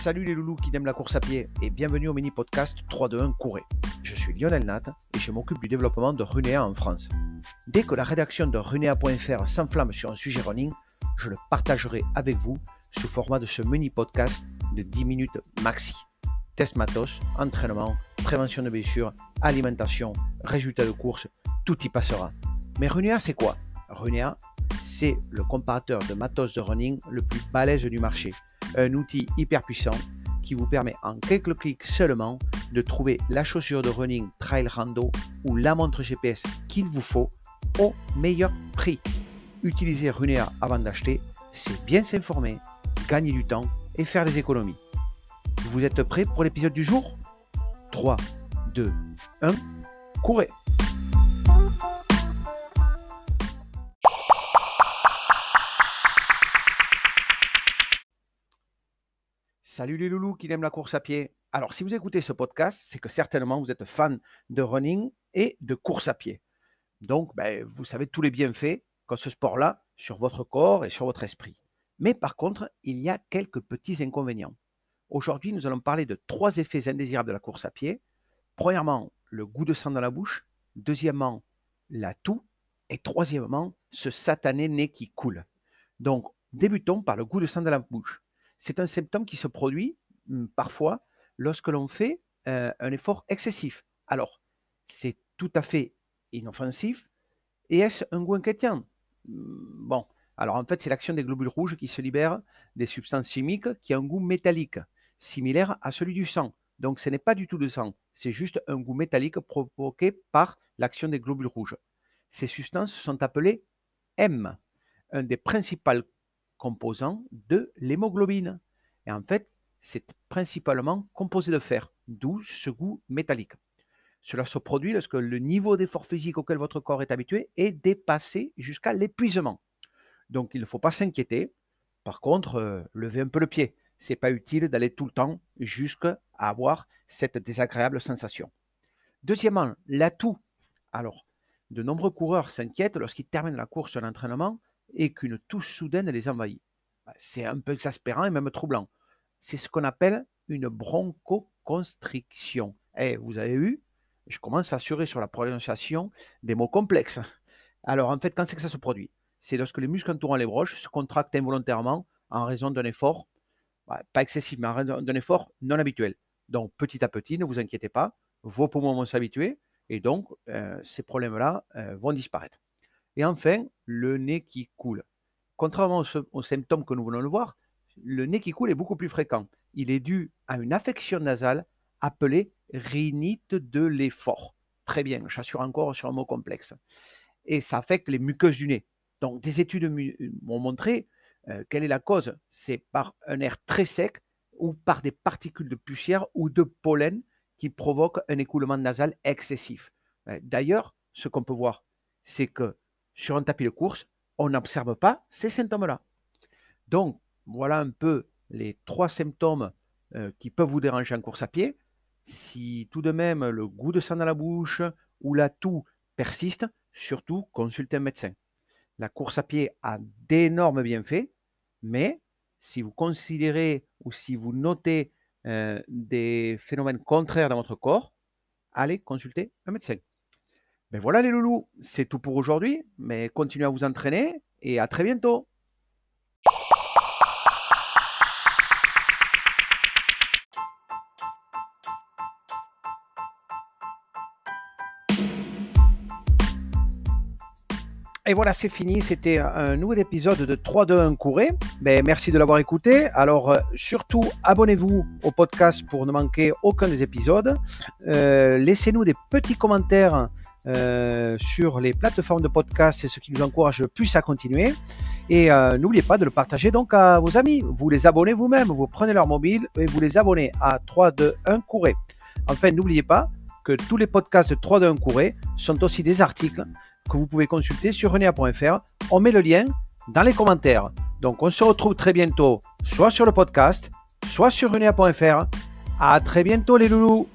Salut les loulous qui aiment la course à pied et bienvenue au mini podcast 3-2-1 Courez. Je suis Lionel Nat et je m'occupe du développement de Runea en France. Dès que la rédaction de runea.fr s'enflamme sur un sujet running, je le partagerai avec vous sous format de ce mini podcast de 10 minutes maxi. Test matos, entraînement, prévention de blessures, alimentation, résultats de course, tout y passera. Mais Runea c'est quoi? Runea, c'est le comparateur de matos de running le plus balèze du marché un outil hyper puissant qui vous permet en quelques clics seulement de trouver la chaussure de running trail rando ou la montre GPS qu'il vous faut au meilleur prix. Utilisez Runea avant d'acheter, c'est bien s'informer, gagner du temps et faire des économies. Vous êtes prêts pour l'épisode du jour? 3, 2, 1, courez Salut les loulous qui aiment la course à pied. Alors, si vous écoutez ce podcast, c'est que certainement vous êtes fan de running et de course à pied. Donc, ben, vous savez tous les bienfaits qu'ont ce sport-là sur votre corps et sur votre esprit. Mais par contre, il y a quelques petits inconvénients. Aujourd'hui, nous allons parler de trois effets indésirables de la course à pied. Premièrement, le goût de sang dans la bouche. Deuxièmement, la toux. Et troisièmement, ce satané nez qui coule. Donc, débutons par le goût de sang dans la bouche c'est un symptôme qui se produit mmh, parfois lorsque l'on fait un effort excessif. Alors, c'est tout à fait inoffensif. Et est-ce un goût inquiétant? Mmh, Bon, alors en fait, c'est l'action des globules rouges qui se libèrent des substances chimiques qui ont un goût métallique, similaire à celui du sang. Donc, ce n'est pas du tout de sang, c'est juste un goût métallique provoqué par l'action des globules rouges. Ces substances sont appelées M, un des principaux composant de l'hémoglobine. Et en fait, c'est principalement composé de fer, d'où ce goût métallique. Cela se produit lorsque le niveau d'effort physique auquel votre corps est habitué est dépassé jusqu'à l'épuisement. Donc il ne faut pas s'inquiéter. Par contre, euh, levez un peu le pied. C'est pas utile d'aller tout le temps jusqu'à avoir cette désagréable sensation. Deuxièmement, l'atout. Alors, de nombreux coureurs s'inquiètent lorsqu'ils terminent la course l'entraînement et qu'une touche soudaine les envahit. Bah, c'est un peu exaspérant et même troublant. C'est ce qu'on appelle une bronchoconstriction. Eh, vous avez vu? Je commence à assurer sur la prononciation des mots complexes. Alors, en fait, quand c'est que ça se produit? C'est lorsque les muscles entourant les broches se contractent involontairement en raison d'un effort, bah, pas excessif, mais en raison d'un effort non habituel. Donc, petit à petit, ne vous inquiétez pas, vos poumons vont s'habituer et donc euh, ces problèmes-là euh, vont disparaître. Et enfin, le nez qui coule. Contrairement aux, symptômes que nous venons de voir, le nez qui coule est beaucoup plus fréquent. Il est dû à une affection nasale appelée rhinite de l'effort. Très bien, j'assure encore sur un mot complexe. Et ça affecte les muqueuses du nez. Donc, des études m'ont montré euh, quelle est la cause. C'est par un air très sec ou par des particules de poussière ou de pollen qui provoquent un écoulement nasal excessif. Euh, d'ailleurs, ce qu'on peut voir, c'est que sur un tapis de course, on n'observe pas ces symptômes-là. Donc, voilà un peu les trois symptômes euh, qui peuvent vous déranger en course à pied. Si tout de même le goût de sang dans la bouche ou la toux persiste, surtout consultez un médecin. La course à pied a d'énormes bienfaits, mais si vous considérez ou si vous notez euh, des phénomènes contraires dans votre corps, allez consulter un médecin. Ben voilà les loulous, c'est tout pour aujourd'hui, mais continuez à vous entraîner et à très bientôt. Et voilà, c'est fini. C'était un nouvel épisode de 3 2 1 couré. Merci de l'avoir écouté. Alors, euh, surtout, abonnez-vous au podcast pour ne manquer aucun des épisodes. Euh, laissez-nous des petits commentaires euh, sur les plateformes de podcast, c'est ce qui nous encourage le plus à continuer. Et euh, n'oubliez pas de le partager donc à vos amis. Vous les abonnez vous-même, vous prenez leur mobile et vous les abonnez à 3, 2, 1 Couré. Enfin, n'oubliez pas que tous les podcasts de 3, 2, 1 Couré sont aussi des articles que vous pouvez consulter sur renea.fr. On met le lien dans les commentaires. Donc, on se retrouve très bientôt, soit sur le podcast, soit sur renea.fr. À très bientôt, les loulous!